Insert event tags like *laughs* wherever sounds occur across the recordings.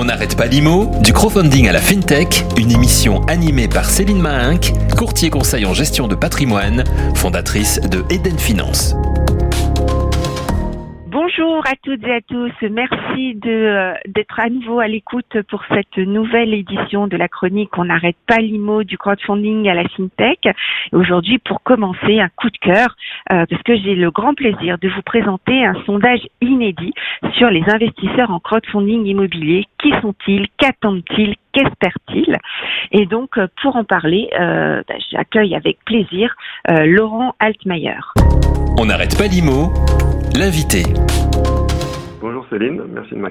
On n'arrête pas l'IMO, du crowdfunding à la FinTech, une émission animée par Céline Mahinck, courtier conseil en gestion de patrimoine, fondatrice de Eden Finance. Bonjour à toutes et à tous. Merci euh, d'être à nouveau à l'écoute pour cette nouvelle édition de la chronique On n'arrête pas l'IMO du crowdfunding à la FinTech. Aujourd'hui, pour commencer, un coup de cœur, euh, parce que j'ai le grand plaisir de vous présenter un sondage inédit sur les investisseurs en crowdfunding immobilier. Qui sont-ils? Qu'attendent-ils? Qu'espèrent-ils? Et donc, euh, pour en parler, bah, j'accueille avec plaisir Laurent Altmaier. On n'arrête pas l'IMO L'invité.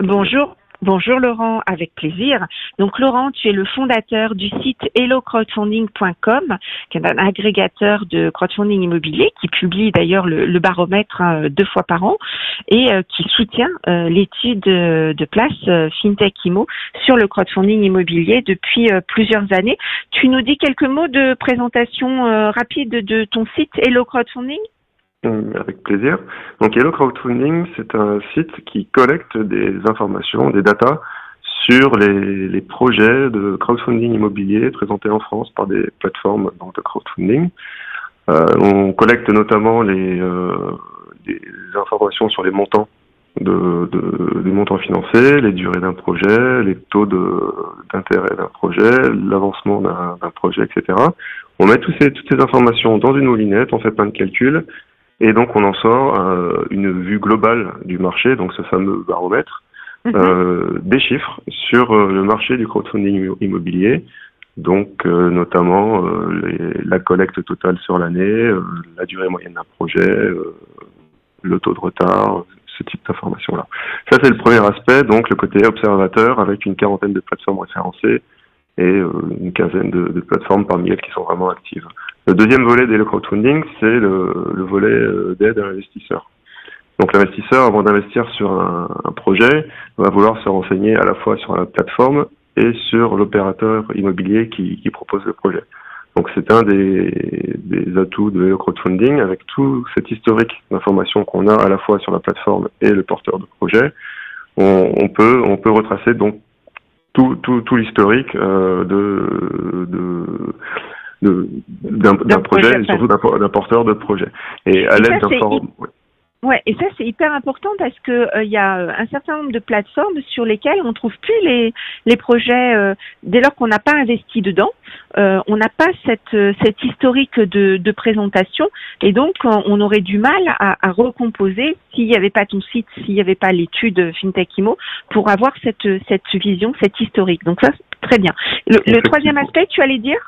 Bonjour. Bonjour. Laurent, avec plaisir. Donc Laurent, tu es le fondateur du site hellocrowdfunding.com, qui est un agrégateur de crowdfunding immobilier qui publie d'ailleurs le, baromètre hein, deux fois par an et euh, qui soutient euh, l'étude de place euh, FinTech Imo sur le crowdfunding immobilier depuis plusieurs années. Tu nous dis quelques mots de présentation rapide de ton site Hello Crowdfunding avec plaisir. Donc Hello Crowdfunding, c'est un site qui collecte des informations, des datas sur les, projets de crowdfunding immobilier présentés en France par des plateformes de crowdfunding. Euh, on collecte notamment les, euh, informations sur les montants de, de, des montants financés, les durées d'un projet, les taux d'intérêt d'un projet, l'avancement d'un projet, etc. On met toutes ces informations dans une moulinette, on fait plein de calculs et donc on en sort euh, une vue globale du marché, donc ce fameux baromètre, mhm. euh, des chiffres sur euh, le marché du crowdfunding immobilier, donc notamment les, la collecte totale sur l'année, la durée moyenne d'un projet, le taux de retard, ce type d'informations-là. Ça c'est le premier aspect, donc le côté observateur avec une quarantaine de plateformes référencées et une quinzaine de, de plateformes parmi elles qui sont vraiment actives. Le deuxième volet des crowdfunding, c'est le, le, volet euh, d'aide à l'investisseur. Donc l'investisseur, avant d'investir sur un, projet, va vouloir se renseigner à la fois sur la plateforme et sur l'opérateur immobilier qui, propose le projet. Donc c'est un des, des, atouts de crowdfunding avec tout cet historique d'informations qu'on a à la fois sur la plateforme et le porteur de projet. On, on peut on peut retracer donc tout tout, tout l'historique euh, de, de d'un projet, et surtout d'un porteur de projet. Et à l'aide d'un forum. Ouais. et ça c'est hyper important parce que euh, il y a euh, un certain nombre de plateformes sur lesquelles on trouve plus les les projets euh, dès lors qu'on n'a pas investi dedans, on n'a pas cette cette historique de, de présentation et donc on aurait du mal à, à recomposer s'il n'y avait pas ton site, s'il n'y avait pas l'étude FinTech Imo pour avoir cette cette vision, cette historique. Donc ça très bien. le troisième aspect, tu allais dire?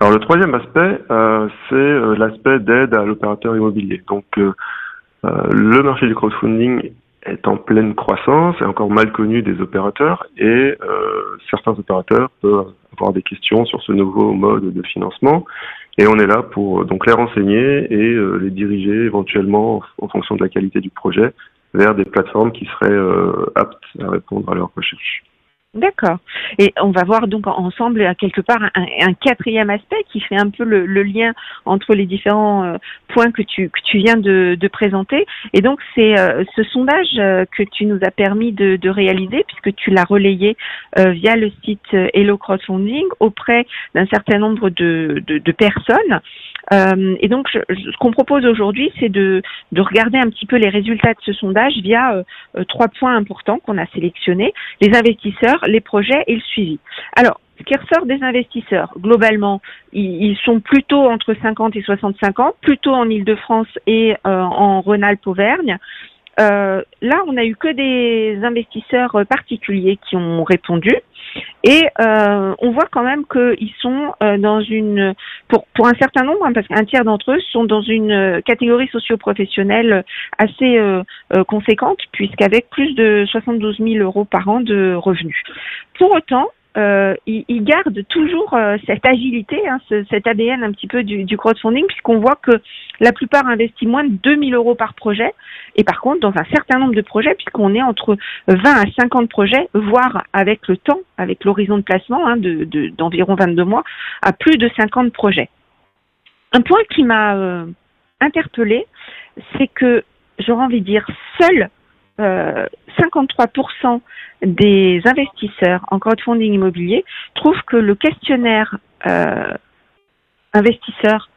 Alors le troisième aspect, euh, c'est euh, l'aspect d'aide à l'opérateur immobilier. Donc euh, le marché du crowdfunding est en pleine croissance, est encore mal connu des opérateurs et certains opérateurs peuvent avoir des questions sur ce nouveau mode de financement. Et on est là pour donc les renseigner et les diriger éventuellement en fonction de la qualité du projet vers des plateformes qui seraient aptes à répondre à leurs recherches. D'accord. Et on va voir donc ensemble quelque part un, quatrième aspect qui fait un peu le, lien entre les différents euh, points que tu, que tu viens de, présenter. Et donc c'est euh, ce sondage euh, que tu nous as permis de, réaliser puisque tu l'as relayé via le site Hello Crowdfunding auprès d'un certain nombre de personnes. Et donc ce qu'on propose aujourd'hui, c'est de, de regarder un petit peu les résultats de ce sondage via trois points importants qu'on a sélectionnés. Les investisseurs, les projets et le suivi. Alors, ce qui ressort des investisseurs, globalement, ils, sont plutôt entre 50 et 65 ans, plutôt en Ile-de-France et euh, en Rhône-Alpes-Auvergne. Euh, là, on n'a eu que des investisseurs particuliers qui ont répondu. Et euh, on voit quand même qu'ils sont euh, dans une, pour, pour un certain nombre, hein, parce qu'un tiers d'entre eux sont dans une catégorie socio-professionnelle assez euh, conséquente, puisqu'avec plus de 72 000 euros par an de revenus. Pour autant, euh, il, il, garde toujours euh, cette agilité, hein, ce, cet ADN un petit peu du, du crowdfunding, puisqu'on voit que la plupart investissent moins de 2000 euros par projet, et par contre, dans un certain nombre de projets, puisqu'on est entre 20 à 50 projets, voire avec le temps, avec l'horizon de placement hein, d'environ de, 22 mois, à plus de 50 projets. Un point qui m'a euh, interpellé, c'est que j'aurais envie de dire, seuls 53% des investisseurs en crowdfunding immobilier trouvent que le questionnaire investisseur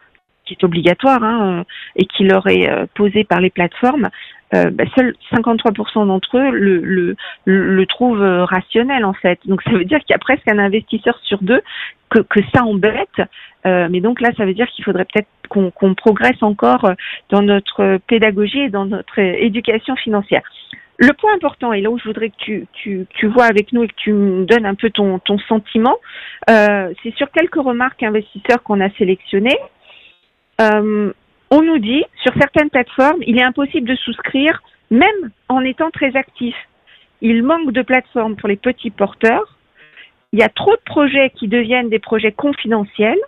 qui est obligatoire hein, et qui leur est posé par les plateformes euh, bah, seuls 53% d'entre eux le, le, le, trouvent rationnel en fait. Donc ça veut dire qu'il y a presque un investisseur sur deux que, que ça embête. Euh, mais donc là, ça veut dire qu'il faudrait peut-être qu'on progresse encore dans notre pédagogie et dans notre éducation financière. Le point important, et là où je voudrais que tu, tu, tu vois avec nous et que tu me donnes un peu ton, ton sentiment, euh, c'est sur quelques remarques investisseurs qu'on a sélectionnées. Euh, on nous dit, sur certaines plateformes, il est impossible de souscrire, même en étant très actif. Il manque de plateformes pour les petits porteurs. Il y a trop de projets qui deviennent des projets confidentiels.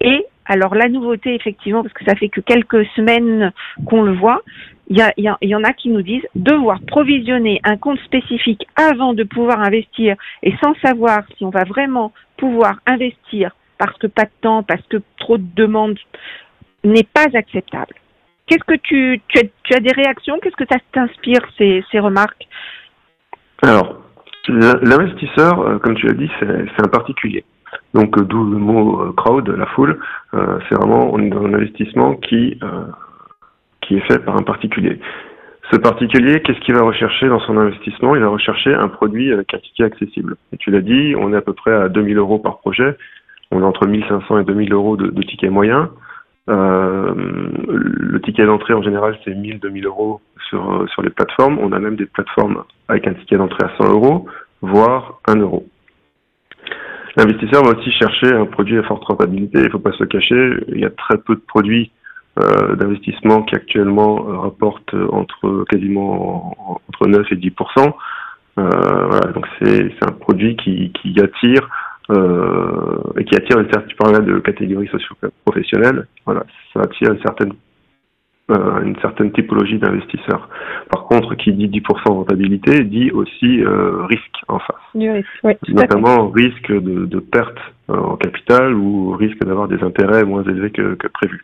Et alors la nouveauté, effectivement, parce que ça fait que quelques semaines qu'on le voit, il y, en a qui nous disent devoir provisionner un compte spécifique avant de pouvoir investir et sans savoir si on va vraiment pouvoir investir parce que pas de temps, parce que trop de demandes n'est pas acceptable. Qu'est-ce que tu, as, des réactions? Qu'est-ce que ça t'inspire ces, remarques? Alors, l'investisseur, euh, comme tu l'as dit, c'est un particulier. Donc, euh, d'où le mot euh, crowd, la foule. c'est vraiment un investissement qui qui est fait par un particulier. Ce particulier, qu'est-ce qu'il va rechercher dans son investissement? Il va rechercher un produit avec un ticket accessible. Et tu l'as dit, on est à peu près à 2000 euros par projet. On est entre 1500 et 2000 euros de, de ticket moyen. Euh, le ticket d'entrée en général c'est 1000, 2000 euros sur, euh, sur les plateformes. On a même des plateformes avec un ticket d'entrée à 100 euros, voire 1 euro. L'investisseur va aussi chercher un produit à forte rentabilité. Il ne faut pas se cacher, il y a très peu de produits euh, d'investissement qui actuellement euh, rapportent entre quasiment entre 9 et 10% euh, voilà, donc c'est un produit qui, qui attire et qui attire une certaine, tu parlais de catégorie socio-professionnelle, voilà, ça attire une certaine euh, une certaine typologie d'investisseurs. Par contre, qui dit 10% de rentabilité dit aussi euh, risque en face. Du risque, oui, Notamment risque de, de perte euh, en capital ou risque d'avoir des intérêts moins élevés que, que, prévu.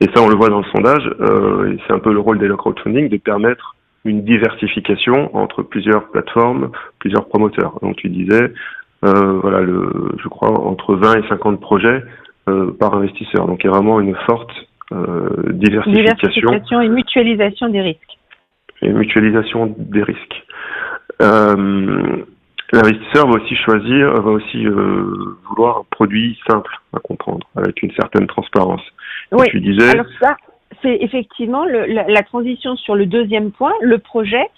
Et ça, on le voit dans le sondage, euh, et c'est un peu le rôle des crowdfunding de permettre une diversification entre plusieurs plateformes, plusieurs promoteurs. Donc tu disais, euh, voilà, le, je crois entre 20 et 50 projets euh, par investisseur. Donc il y a vraiment une forte euh, diversification. diversification et mutualisation des risques. Et mutualisation des risques. L'investisseur va aussi choisir, va aussi vouloir un produit simple à comprendre, avec une certaine transparence. Oui. Tu disais. Alors ça, c'est effectivement le, la, la, transition sur le deuxième point, le projet.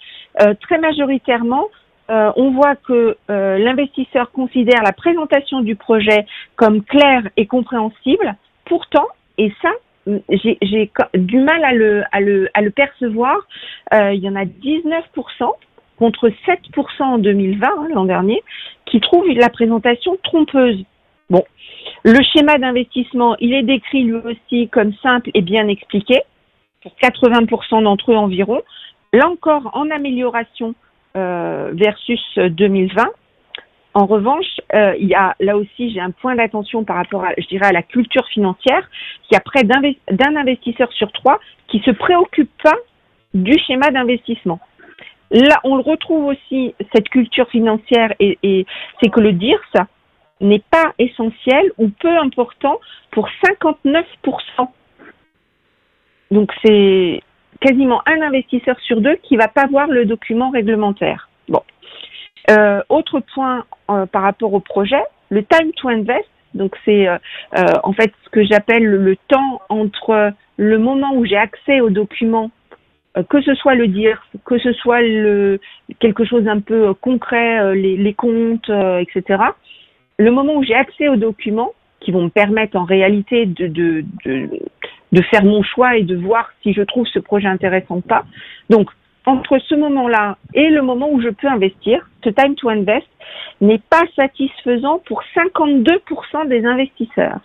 Euh, très majoritairement, euh, on voit que euh, l'investisseur considère la présentation du projet comme claire et compréhensible. Pourtant, et ça, j'ai du mal à le, percevoir, euh, il y en a 19% contre 7% en 2020, hein, l'an dernier, qui trouvent la présentation trompeuse. Bon, le schéma d'investissement, il est décrit lui aussi comme simple et bien expliqué, pour 80% d'entre eux environ. Là encore, en amélioration euh, versus 2020. En revanche, euh, il y a là aussi j'ai un point d'attention par rapport à, je dirais, à la culture financière. Il y a près d'un investisseur sur trois qui se préoccupe pas du schéma d'investissement. Là, on le retrouve aussi cette culture financière et, et c'est que le dire ça n'est pas essentiel ou peu important pour 59%. Donc c'est quasiment un investisseur sur deux qui va pas voir le document réglementaire. Bon. Euh, autre point euh, par rapport au projet, le time to invest. Donc c'est euh, en fait ce que j'appelle le, temps entre le moment où j'ai accès au document, que ce soit le dire, que ce soit quelque chose d'un peu concret, les, comptes, etc. Le moment où j'ai accès au document qui vont me permettre en réalité de, de faire mon choix et de voir si je trouve ce projet intéressant ou pas. Donc, entre ce moment-là et le moment où je peux investir, ce time to invest n'est pas satisfaisant pour 52% des investisseurs.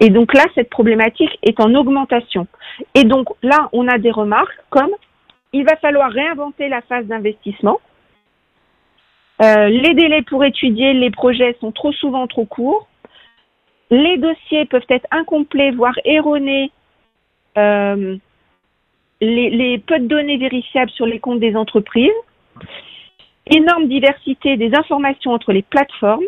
Et donc là, cette problématique est en augmentation. Et donc là, on a des remarques comme il va falloir réinventer la phase d'investissement. Euh, les délais pour étudier les projets sont trop souvent trop courts. Les dossiers peuvent être incomplets, voire erronés euh, les, peu de données vérifiables sur les comptes des entreprises, énorme diversité des informations entre les plateformes.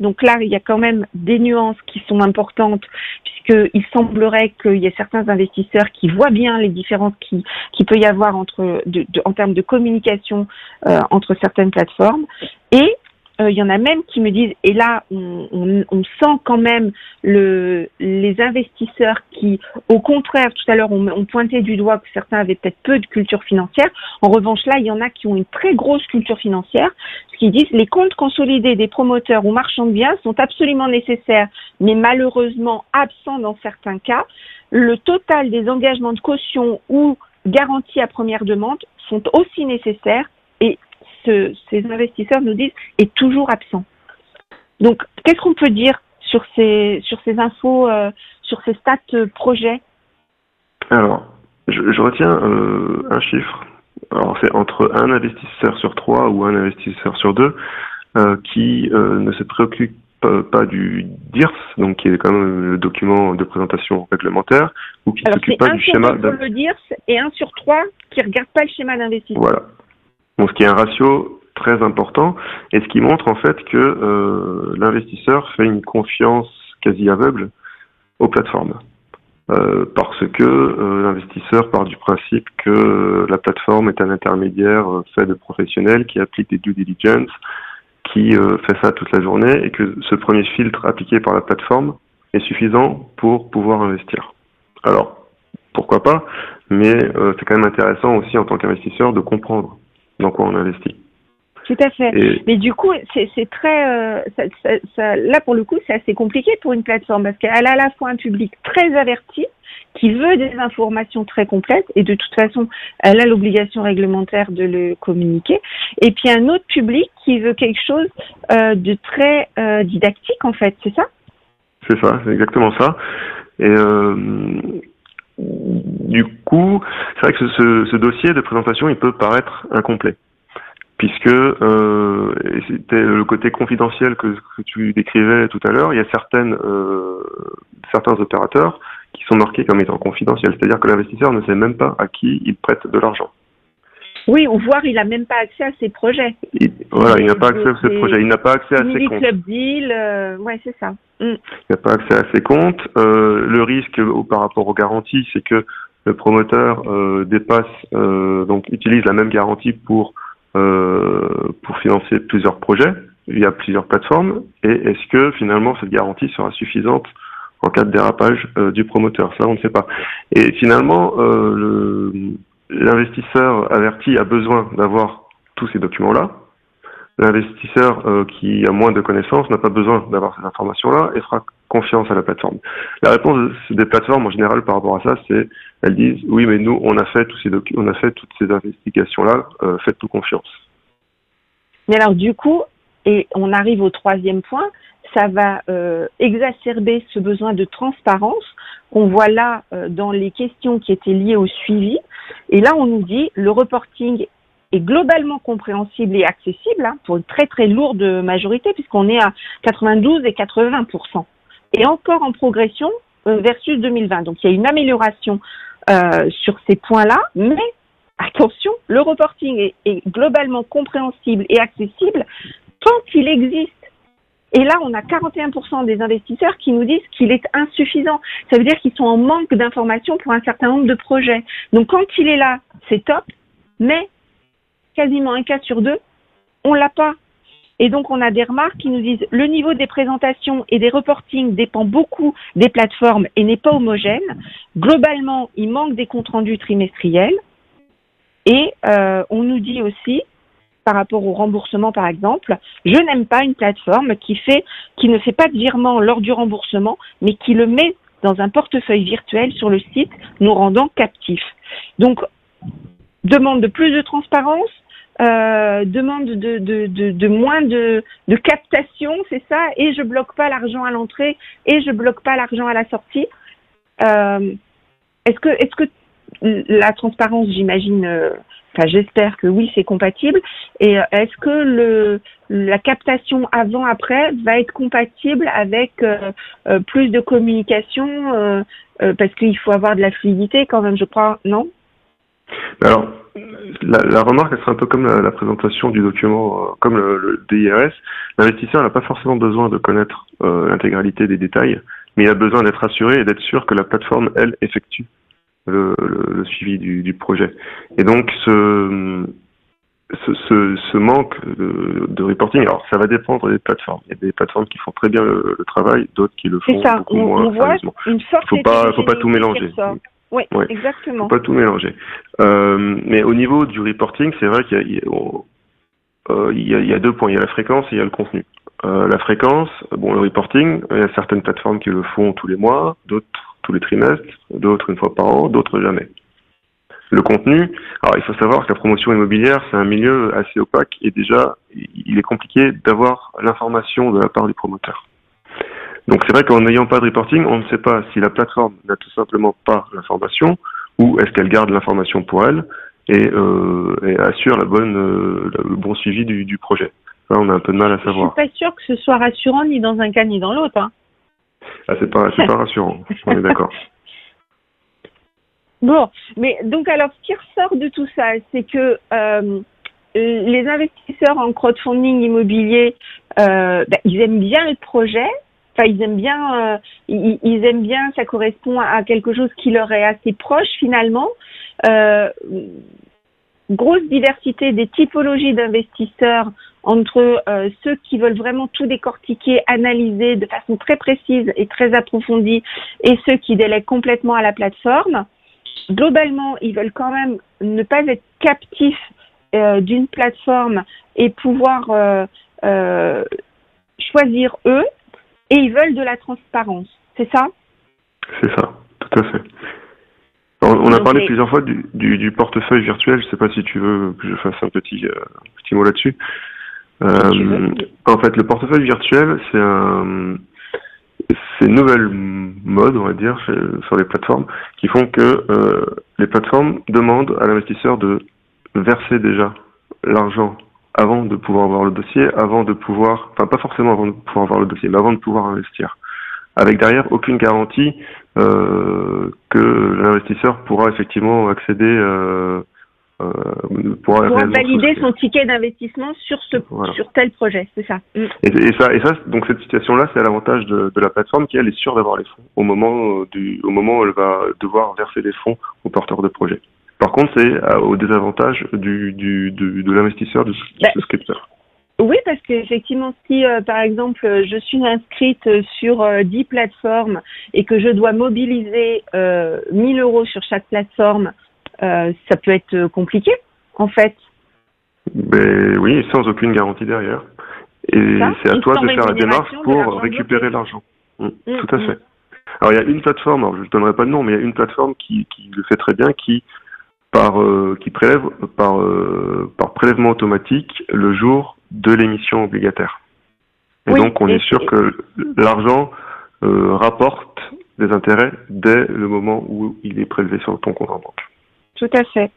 Donc là, il y a quand même des nuances qui sont importantes, puisqu'il semblerait qu'il y ait certains investisseurs qui voient bien les différences qui, qui peut y avoir entre, en termes de communication euh, entre certaines plateformes. Et euh, il y en a même qui me disent, et là, on, sent quand même le, les investisseurs qui, au contraire, tout à l'heure, on, on, pointait du doigt que certains avaient peut-être peu de culture financière. En revanche, là, il y en a qui ont une très grosse culture financière, ce qui disent les comptes consolidés des promoteurs ou marchands de biens sont absolument nécessaires, mais malheureusement absents dans certains cas. Le total des engagements de caution ou garantie à première demande sont aussi nécessaires et ces investisseurs nous disent est toujours absent. Donc, qu'est-ce qu'on peut dire sur ces, sur ces infos, euh, sur ces stats euh, projets? Alors, je, retiens euh, un chiffre. Alors, c'est entre un investisseur sur trois ou un investisseur sur deux qui ne se préoccupe pas du DIRS, donc qui est quand même le document de présentation réglementaire, ou qui ne s'occupe pas du schéma. Alors, c'est un sur le DIRS et un sur trois qui ne regarde pas le schéma d'investissement. Voilà. Donc, ce qui est un ratio très important et ce qui montre en fait que euh, l'investisseur fait une confiance quasi aveugle aux plateformes. Euh, parce que euh, l'investisseur part du principe que la plateforme est un intermédiaire fait de professionnels qui applique des due diligence, qui fait ça toute la journée et que ce premier filtre appliqué par la plateforme est suffisant pour pouvoir investir. Alors, pourquoi pas, mais c'est quand même intéressant aussi en tant qu'investisseur de comprendre dans quoi on investit. Tout à fait. Mais du coup, c'est très, euh, ça, ça, ça, là pour le coup, c'est assez compliqué pour une plateforme parce qu'elle a à la fois un public très averti qui veut des informations très complètes et de toute façon, elle a l'obligation réglementaire de le communiquer. Et puis un autre public qui veut quelque chose euh, de très euh, didactique en fait, c'est ça? C'est ça, c'est exactement ça. Et du coup, c'est vrai que ce, dossier de présentation, il peut paraître incomplet, puisque euh, c'était le côté confidentiel que, que, tu décrivais tout à l'heure. Il y a certaines, euh, certains opérateurs qui sont marqués comme étant confidentiels, c'est-à-dire que l'investisseur ne sait même pas à qui il prête de l'argent. Oui, ou voir, il n'a même pas accès à ses projets. voilà, il n'a pas accès à ses projets, il n'a pas accès à ses comptes. Club Deal, euh, ouais, c'est ça. Mm. Il n'a pas accès à ses comptes. Euh, le risque par rapport aux garanties, c'est que le promoteur euh, dépasse, euh, donc utilise la même garantie pour euh, pour financer plusieurs projets via plusieurs plateformes. Et est-ce que finalement cette garantie sera suffisante en cas de dérapage euh, du promoteur? Ça, on ne sait pas. Et finalement, le l'investisseur averti a besoin d'avoir tous ces documents-là. L'investisseur euh, qui a moins de connaissances n'a pas besoin d'avoir ces informations-là et fera confiance à la plateforme. La réponse des plateformes en général par rapport à ça, c'est elles disent oui, mais nous on a fait tous ces on a fait toutes ces investigations-là, euh, faites-nous confiance. Mais alors du coup, et on arrive au troisième point, ça va euh, exacerber ce besoin de transparence qu'on voit là dans les questions qui étaient liées au suivi. Et là, on nous dit le reporting est globalement compréhensible et accessible hein, pour une très très lourde majorité puisqu'on est à 92 et 80% et encore en progression euh, versus 2020. Donc il y a une amélioration euh, sur ces points-là, mais attention, le reporting est, est globalement compréhensible et accessible tant qu'il existe et là, on a 41% des investisseurs qui nous disent qu'il est insuffisant. Ça veut dire qu'ils sont en manque d'informations pour un certain nombre de projets. Donc quand il est là, c'est top, mais quasiment un cas sur deux, on l'a pas. Et donc on a des remarques qui nous disent le niveau des présentations et des reportings dépend beaucoup des plateformes et n'est pas homogène. Globalement, il manque des comptes rendus trimestriels. Et euh, on nous dit aussi par rapport au remboursement, par exemple. Je n'aime pas une plateforme qui fait, qui ne fait pas de virement lors du remboursement, mais qui le met dans un portefeuille virtuel sur le site, nous rendant captifs. Donc, demande de plus de transparence, euh, demande de, moins de, de captation, c'est ça, et je bloque pas l'argent à l'entrée et je bloque pas l'argent à la sortie. Euh, est-ce que, est-ce que la transparence, j'imagine, euh, Enfin, j'espère que oui, c'est compatible. Et euh, est-ce que la captation avant-après va être compatible avec euh, plus de communication Parce qu'il faut avoir de la fluidité quand même, je crois, non? Alors, la, remarque, elle sera un peu comme la, présentation du document, comme le, DIRS. L'investisseur n'a pas forcément besoin de connaître l'intégralité des détails, mais il a besoin d'être assuré et d'être sûr que la plateforme, elle, effectue le, suivi du, projet. Et donc, ce, ce, manque de, reporting, alors ça va dépendre des plateformes. Il y a des plateformes qui font très bien le, travail, d'autres qui le font beaucoup moins. Il faut pas, faut pas tout mélanger. Oui, exactement. Faut pas tout mélanger. Euh, mais au niveau du reporting, c'est vrai qu'il y, euh, y, a deux points. Il y a la fréquence et il y a le contenu. Euh, la fréquence, bon, le reporting, il y a certaines plateformes qui le font tous les mois, d'autres tous les trimestres, d'autres une fois par an, d'autres jamais. Le contenu, alors il faut savoir que la promotion immobilière, c'est un milieu assez opaque et déjà, il est compliqué d'avoir l'information de la part du promoteur. Donc c'est vrai qu'en n'ayant pas de reporting, on ne sait pas si la plateforme n'a tout simplement pas l'information ou est-ce qu'elle garde l'information pour elle et, euh, assure euh, le bon suivi du, projet. Là, on a un peu de mal à savoir. Je suis pas sûr que ce soit rassurant ni dans un cas ni dans l'autre. Hein. Ah, c'est pas, rassurant. on est d'accord. *laughs* Bon, mais donc alors ce qui ressort de tout ça, c'est que euh, les investisseurs en crowdfunding immobilier, euh, ben, ils aiment bien le projet, Enfin, ils aiment bien, euh, ils, aiment bien, ça correspond à quelque chose qui leur est assez proche finalement. Euh, grosse diversité des typologies d'investisseurs entre euh, ceux qui veulent vraiment tout décortiquer, analyser de façon très précise et très approfondie, et ceux qui délèguent complètement à la plateforme. Globalement, ils veulent quand même ne pas être captifs d'une plateforme et pouvoir choisir eux et ils veulent de la transparence. C'est ça? C'est ça, tout à fait. On, a parlé plusieurs fois du, du, portefeuille virtuel. Je ne sais pas si tu veux que je fasse un petit, euh, petit mot là-dessus. Euh, en fait, le portefeuille virtuel, c'est un, c'est une nouvelle mode, on va dire, sur les plateformes, qui font que euh, les plateformes demandent à l'investisseur de verser déjà l'argent avant de pouvoir avoir le dossier, avant de pouvoir, enfin pas forcément avant de pouvoir avoir le dossier, mais avant de pouvoir investir. Avec derrière aucune garantie que l'investisseur pourra effectivement accéder, euh, euh, pourra, valider son ticket d'investissement sur ce sur tel projet, c'est ça. Mm. Et, ça, et ça, donc cette situation-là, c'est à l'avantage de, de, la plateforme qui elle est sûre d'avoir les fonds au moment euh, du, au moment où elle va devoir verser les fonds aux porteurs de projet. Par contre, c'est euh, au désavantage du, du, de l'investisseur, du, bah, souscripteur. Oui, parce qu'effectivement, si euh, par exemple je suis inscrite sur euh, 10 plateformes et que je dois mobiliser euh, 1000 euros sur chaque plateforme, euh, ça peut être compliqué, en fait. Ben, oui, sans aucune garantie derrière. Et c'est à toi de faire la démarche pour récupérer l'argent. Mm, mm, tout à mm. fait. Alors il y a une plateforme, alors je ne donnerai pas de nom, mais il y a une plateforme qui, qui le fait très bien, qui par euh, qui prélève par euh, par prélèvement automatique le jour de l'émission obligataire. Et donc on est sûr que l'argent euh, rapporte des intérêts dès le moment où il est prélevé sur ton compte en banque. Tout à fait.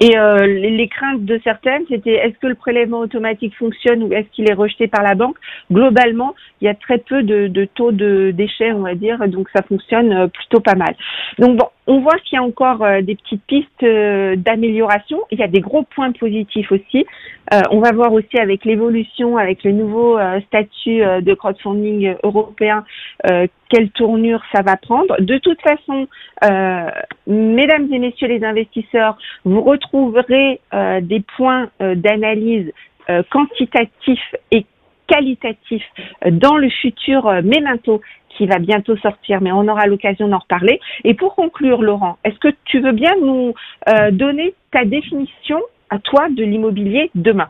Et euh, les craintes de certaines, c'était est-ce que le prélèvement automatique fonctionne ou est-ce qu'il est rejeté par la banque? Globalement, il y a très peu de, taux de déchets, on va dire, donc ça fonctionne euh, plutôt pas mal. Donc bon, on voit qu'il y a encore euh, des petites pistes d'amélioration. Il y a des gros points positifs aussi. on va voir aussi avec l'évolution, avec le nouveau statut de crowdfunding européen, quelle tournure ça va prendre. De toute façon, mesdames et messieurs les investisseurs, vous retrouverez des points d'analyse quantitatifs et qualitatifs dans le futur Memento qui va bientôt sortir, mais on aura l'occasion d'en reparler. Et pour conclure, Laurent, est-ce que tu veux bien nous euh, donner ta définition à toi de l'immobilier demain?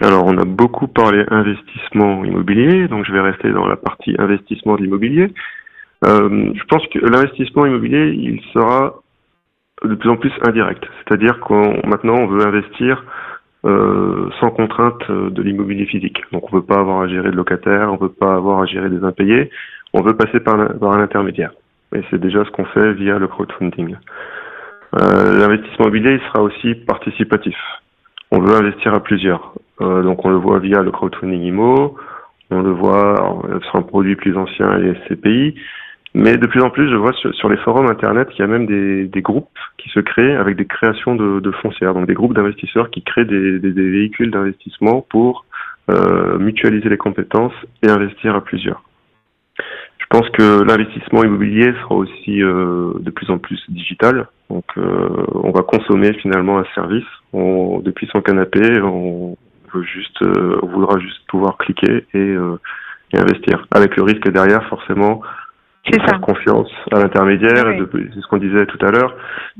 Alors, on a beaucoup parlé investissement immobilier, donc je vais rester dans la partie investissement de l'immobilier. Euh, je pense que l'investissement immobilier, il sera de plus en plus indirect. C'est-à-dire qu'on maintenant on veut investir euh, sans contrainte euh, de l'immobilier physique. Donc on ne veut pas avoir à gérer de locataires, on ne veut pas avoir à gérer des impayés, on veut passer par, un intermédiaire. Et c'est déjà ce qu'on fait via le crowdfunding. Euh, L'investissement immobilier il sera aussi participatif. On veut investir à plusieurs. Euh, donc on le voit via le crowdfunding IMO, on le voit sur un produit plus ancien, les SCPI, Mais de plus en plus, je vois sur, les forums internet qu'il y a même des, des, groupes qui se créent avec des créations de, de foncières, donc des groupes d'investisseurs qui créent des, des, des véhicules d'investissement pour euh, mutualiser les compétences et investir à plusieurs. Je pense que l'investissement immobilier sera aussi euh, de plus en plus digital. Donc, euh, on va consommer finalement un service. On, depuis son canapé, on veut juste, euh, on voudra juste pouvoir cliquer et, euh, et investir, avec le risque derrière forcément de faire confiance à l'intermédiaire, c'est ce qu'on disait tout à l'heure,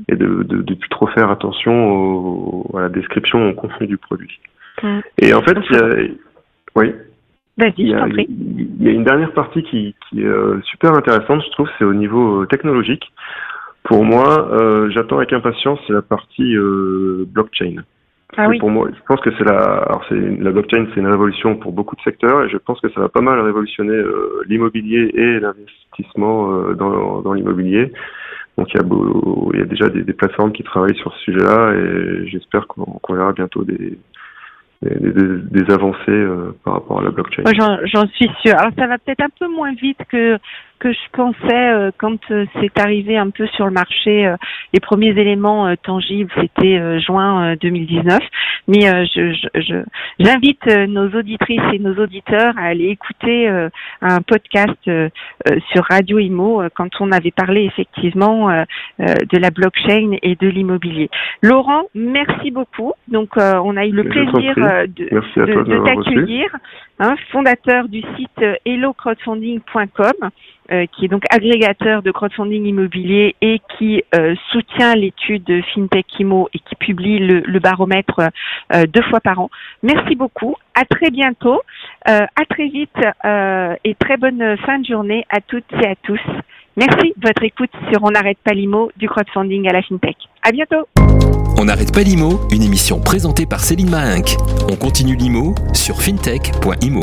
et de ne de, de, plus trop faire attention au, à la description, au contenu du produit. Et en fait, il y a, oui. Il y, a, il y a une dernière partie qui, qui est euh, super intéressante, je trouve, c'est au niveau euh, technologique. Pour moi, euh, j'attends avec impatience la partie euh, blockchain. Ah oui. Pour moi, je pense que c'est la, alors c'est la blockchain, c'est une révolution pour beaucoup de secteurs, et je pense que ça va pas mal révolutionner euh, l'immobilier et l'investissement euh, dans, dans l'immobilier. Donc il y a, beau, il y a déjà des, des, plateformes qui travaillent sur ce sujet-là, et j'espère qu'on verra bientôt des, des, des, des avancées euh, par rapport à la blockchain. J'en suis sûr. Alors ça va peut-être un peu moins vite que que je pensais euh, quand euh, c'est arrivé un peu sur le marché. Euh, les premiers éléments euh, tangibles, c'était juin 2019. Mais je, j'invite je, nos auditrices et nos auditeurs à aller écouter un podcast sur Radio Imo quand on avait parlé effectivement de la blockchain et de l'immobilier. Laurent, merci beaucoup. Donc on a eu le plaisir de, de, de t'accueillir, hein, fondateur du site hellocrowdfunding.com. Euh, qui est donc agrégateur de crowdfunding immobilier et qui euh, soutient l'étude FinTech Imo et qui publie le, baromètre euh, deux fois par an. Merci beaucoup. À très bientôt. à très vite et très bonne fin de journée à toutes et à tous. Merci de votre écoute sur On n'arrête pas l'IMO du crowdfunding à la FinTech. À bientôt. On n'arrête pas l'IMO, une émission présentée par Céline Mahinck. On continue l'IMO sur fintech.imo.